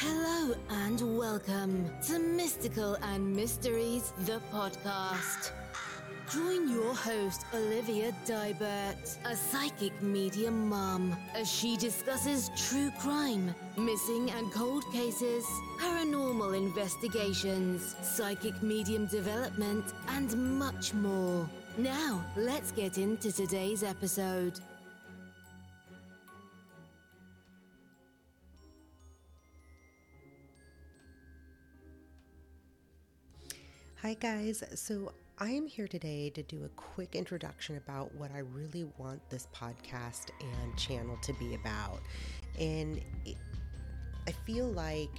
Hello and welcome to Mystical and Mysteries, the podcast. Join your host, Olivia Dybert, a psychic medium mom, as she discusses true crime, missing and cold cases, paranormal investigations, psychic medium development, and much more. Now, let's get into today's episode. Hi, guys. So, I am here today to do a quick introduction about what I really want this podcast and channel to be about. And it, I feel like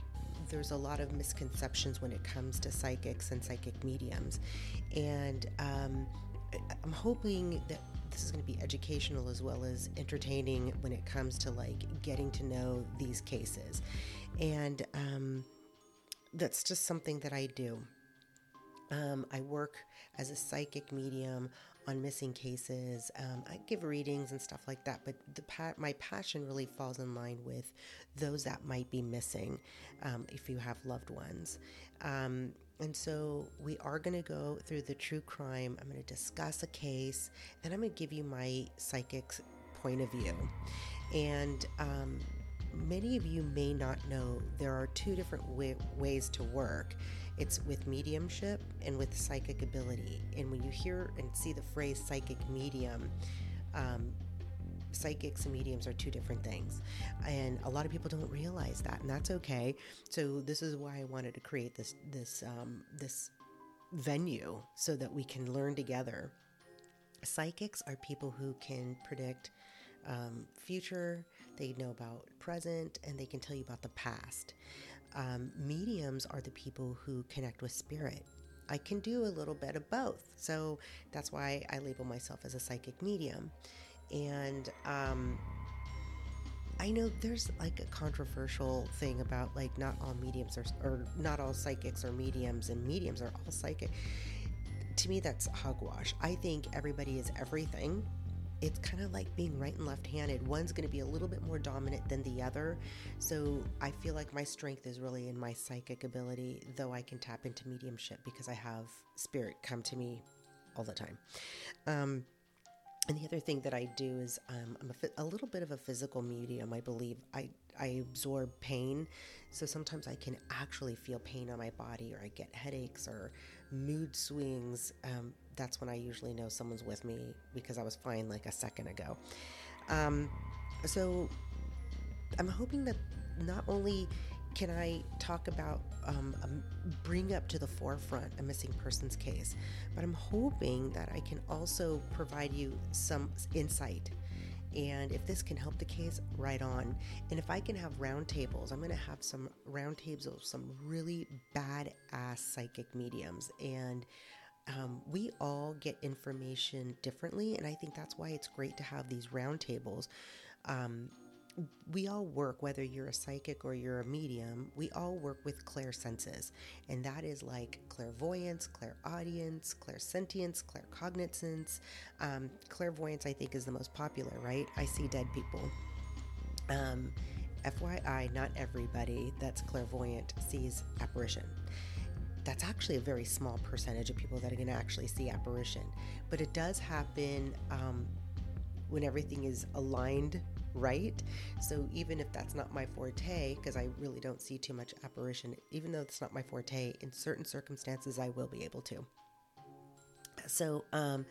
there's a lot of misconceptions when it comes to psychics and psychic mediums. And um, I'm hoping that this is going to be educational as well as entertaining when it comes to like getting to know these cases. And um, that's just something that I do. Um, I work as a psychic medium on missing cases. Um, I give readings and stuff like that, but the pa- my passion really falls in line with those that might be missing um, if you have loved ones. Um, and so we are going to go through the true crime. I'm going to discuss a case, and I'm going to give you my psychic's point of view. And um, many of you may not know there are two different way- ways to work it's with mediumship and with psychic ability. And when you hear and see the phrase psychic medium, um, psychics and mediums are two different things. And a lot of people don't realize that, and that's okay. So this is why I wanted to create this this um, this venue so that we can learn together. Psychics are people who can predict um, future, they know about present, and they can tell you about the past. Um, mediums are the people who connect with spirit. I can do a little bit of both. So that's why I label myself as a psychic medium. And um, I know there's like a controversial thing about like not all mediums are, or not all psychics are mediums, and mediums are all psychic. To me, that's hogwash. I think everybody is everything it's kind of like being right and left handed. One's going to be a little bit more dominant than the other. So I feel like my strength is really in my psychic ability, though I can tap into mediumship because I have spirit come to me all the time. Um, and the other thing that I do is um, I'm a, a, little bit of a physical medium. I believe I I absorb pain, so sometimes I can actually feel pain on my body, or I get headaches or mood swings. Um, that's when I usually know someone's with me because I was fine like a second ago. Um, so I'm hoping that not only can I talk about, um, um, bring up to the forefront a missing persons case, but I'm hoping that I can also provide you some insight. And if this can help the case, right on. And if I can have roundtables, I'm going to have some roundtables of some really badass psychic mediums. And um, we all get information differently, and I think that's why it's great to have these roundtables. Um, we all work, whether you're a psychic or you're a medium, we all work with clair senses. And that is like clairvoyance, clairaudience, clairsentience, claircognizance. Um, clairvoyance, I think, is the most popular, right? I see dead people. Um, FYI, not everybody that's clairvoyant sees apparition that's actually a very small percentage of people that are going to actually see apparition. But it does happen um, when everything is aligned right. So even if that's not my forte, because I really don't see too much apparition, even though it's not my forte, in certain circumstances, I will be able to. So um,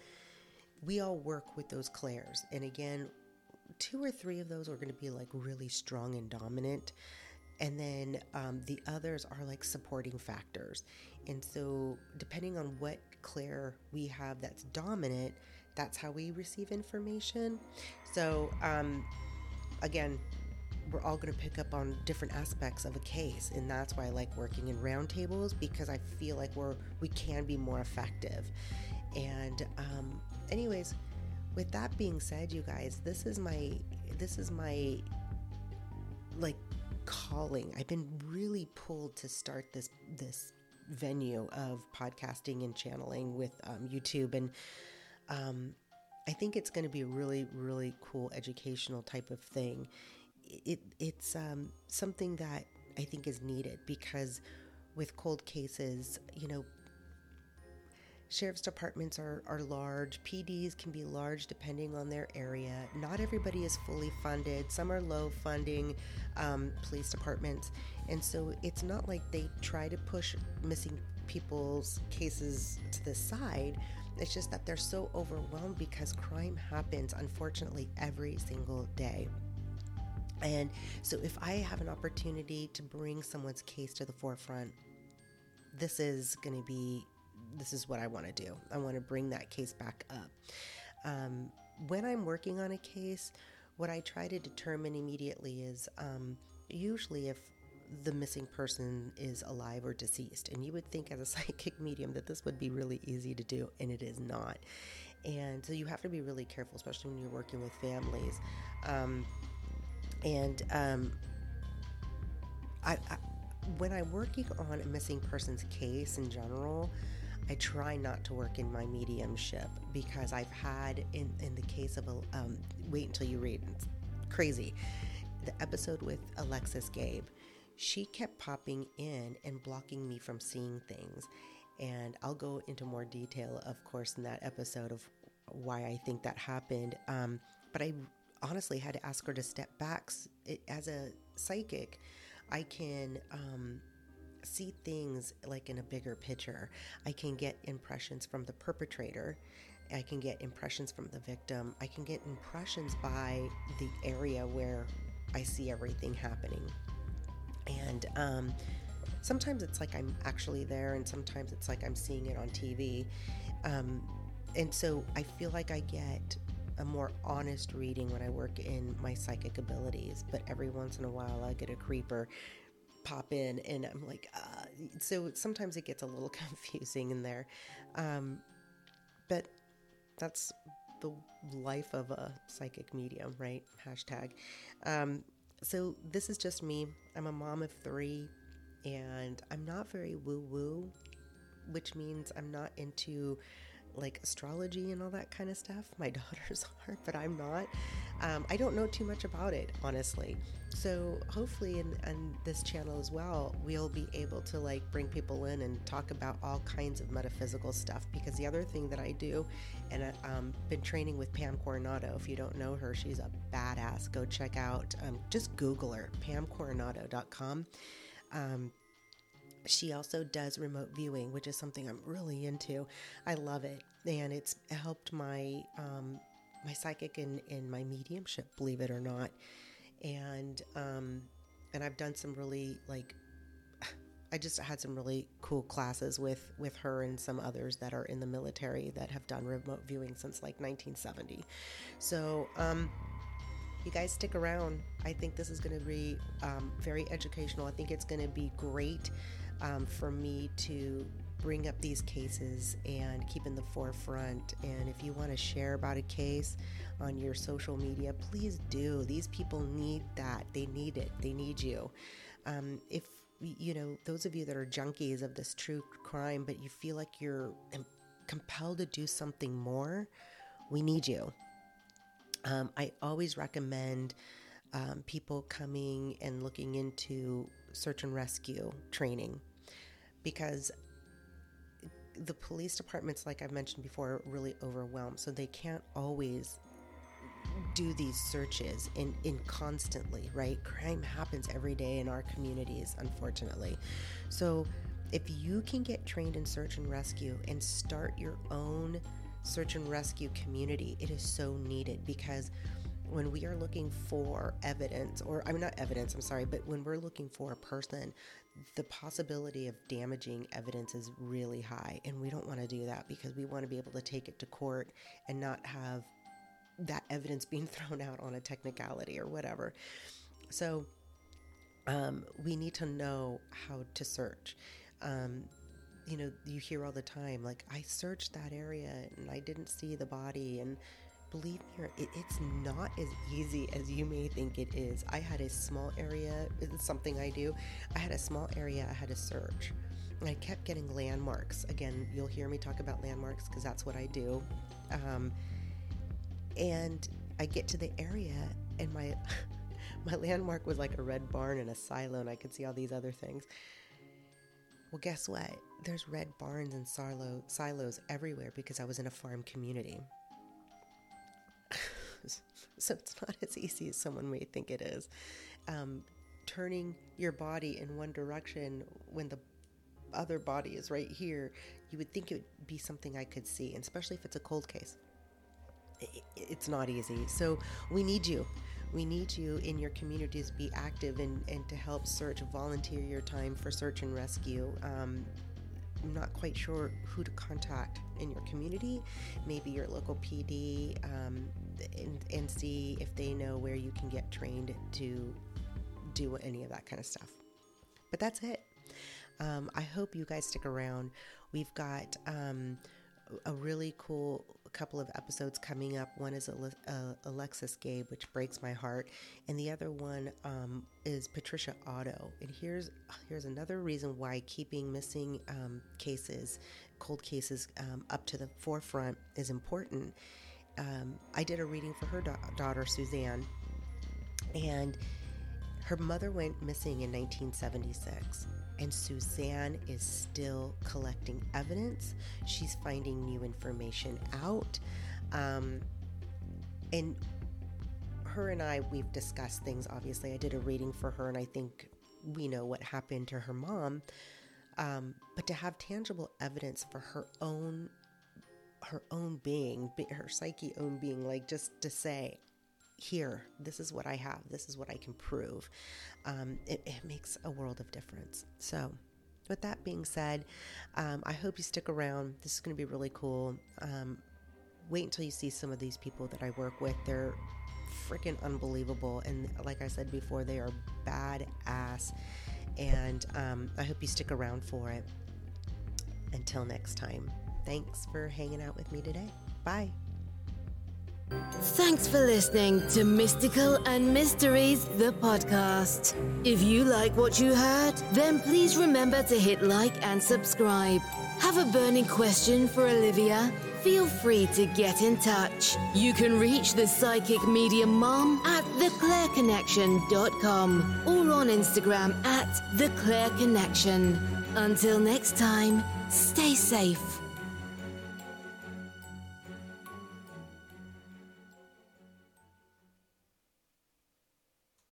we all work with those clairs. And again, two or three of those are going to be like really strong and dominant and then um, the others are like supporting factors. And so, depending on what clair we have that's dominant, that's how we receive information. So, um, again, we're all going to pick up on different aspects of a case, and that's why I like working in roundtables because I feel like we're we can be more effective. And, um, anyways, with that being said, you guys, this is my this is my like calling. I've been really pulled to start this this venue of podcasting and channeling with um, YouTube, and um, I think it's going to be a really really cool educational type of thing. It it's um, something that I think is needed because with cold cases, you know, sheriff's departments are, are large. Pds can be large depending on their area. Not everybody is fully funded. Some are low funding um, police departments. And so it's not like they try to push missing people's cases to the side. It's just that they're so overwhelmed because crime happens unfortunately every single day. And so if i have an opportunity to bring someone's case to the forefront this is going to be this is what I want to do. I want to bring that case back up. Um, when I'm working on a case, what I try to determine immediately is um, usually if the missing person is alive or deceased. And you would think, as a psychic medium, that this would be really easy to do, and it is not. And so you have to be really careful, especially when you're working with families. Um, and um, I, I, when I'm working on a missing person's case in general, I try not to work in my mediumship because I've had, in, in the case of, a, um, wait until you read, it's crazy. The episode with Alexis Gabe, she kept popping in and blocking me from seeing things. And I'll go into more detail, of course, in that episode of why I think that happened. Um, but I honestly had to ask her to step back. It, as a psychic, I can um, see things like in a bigger picture. I can get impressions from the perpetrator. I can get impressions from the victim. I can get impressions by the area where I see everything happening. And um, sometimes it's like I'm actually there, and sometimes it's like I'm seeing it on TV. Um, and so I feel like I get a more honest reading when I work in my psychic abilities. But every once in a while, I get a creeper pop in and I'm like, uh, so sometimes it gets a little confusing in there. Um, but that's the life of a psychic medium, right? Hashtag. Um, so this is just me. I'm a mom of three and I'm not very woo woo, which means I'm not into like astrology and all that kind of stuff. My daughters are, but I'm not. Um, I don't know too much about it, honestly. So hopefully, in, in this channel as well, we'll be able to like bring people in and talk about all kinds of metaphysical stuff. Because the other thing that I do, and I've um, been training with Pam Coronado. If you don't know her, she's a badass. Go check out. Um, just Google her, PamCoronado.com. Um, she also does remote viewing, which is something I'm really into. I love it, and it's helped my um, my psychic and, and my mediumship, believe it or not. And um, and I've done some really like I just had some really cool classes with with her and some others that are in the military that have done remote viewing since like 1970. So um, you guys stick around. I think this is going to be um, very educational. I think it's going to be great um, for me to bring up these cases and keep in the forefront. And if you want to share about a case on your social media, please do. These people need that. They need it. They need you. Um, if you know those of you that are junkies of this true crime, but you feel like you're compelled to do something more, we need you. Um, I always recommend um, people coming and looking into search and rescue training because the police departments, like I've mentioned before, are really overwhelmed. So they can't always do these searches in, in constantly, right? Crime happens every day in our communities, unfortunately. So if you can get trained in search and rescue and start your own search and rescue community, it is so needed because when we are looking for evidence, or I mean, not evidence, I'm sorry, but when we're looking for a person, the possibility of damaging evidence is really high. And we don't want to do that because we want to be able to take it to court and not have that evidence being thrown out on a technicality or whatever. So um, we need to know how to search. Um, you know, you hear all the time, like, I searched that area and I didn't see the body. And believe me, it, it's not as easy as you may think it is. I had a small area, it's something I do. I had a small area I had to search. And I kept getting landmarks. Again, you'll hear me talk about landmarks because that's what I do. Um, and I get to the area, and my my landmark was like a red barn and a silo, and I could see all these other things. Well, guess what? There's red barns and silo, silos everywhere because I was in a farm community. so it's not as easy as someone may think it is. Um, turning your body in one direction when the other body is right here, you would think it would be something I could see, and especially if it's a cold case. It's not easy. So we need you. We need you in your communities be active and, and to help search, volunteer your time for search and rescue. Um, not quite sure who to contact in your community, maybe your local PD, um, and, and see if they know where you can get trained to do any of that kind of stuff. But that's it. Um, I hope you guys stick around. We've got um, a really cool couple of episodes coming up. One is uh, Alexis Gabe, which breaks my heart, and the other one um, is Patricia Otto. And here's here's another reason why keeping missing um, cases, cold cases, um, up to the forefront is important. Um, I did a reading for her da- daughter Suzanne, and her mother went missing in 1976 and Suzanne is still collecting evidence. She's finding new information out. Um, and her and I, we've discussed things. Obviously, I did a reading for her, and I think we know what happened to her mom. Um, but to have tangible evidence for her own her own being her psyche own being like just to say here this is what i have this is what i can prove. Um, it, it, makes a world of difference. So with that being said um, i hope you stick around. This is going to be really cool. Um, wait until you see some of these people that i work with. They're freaking unbelievable. And like i said before they are badass. And um, i hope you stick around for it. Until next time. Thanks for hanging out with me today. Bye Thanks for listening to Mystical and Mysteries, the podcast. If you like what you heard, then please remember to hit like and subscribe. Have a burning question for Olivia? Feel free to get in touch. You can reach the psychic medium mom at theclairconnection.com or on Instagram at theclaireconnection. Until next time, stay safe.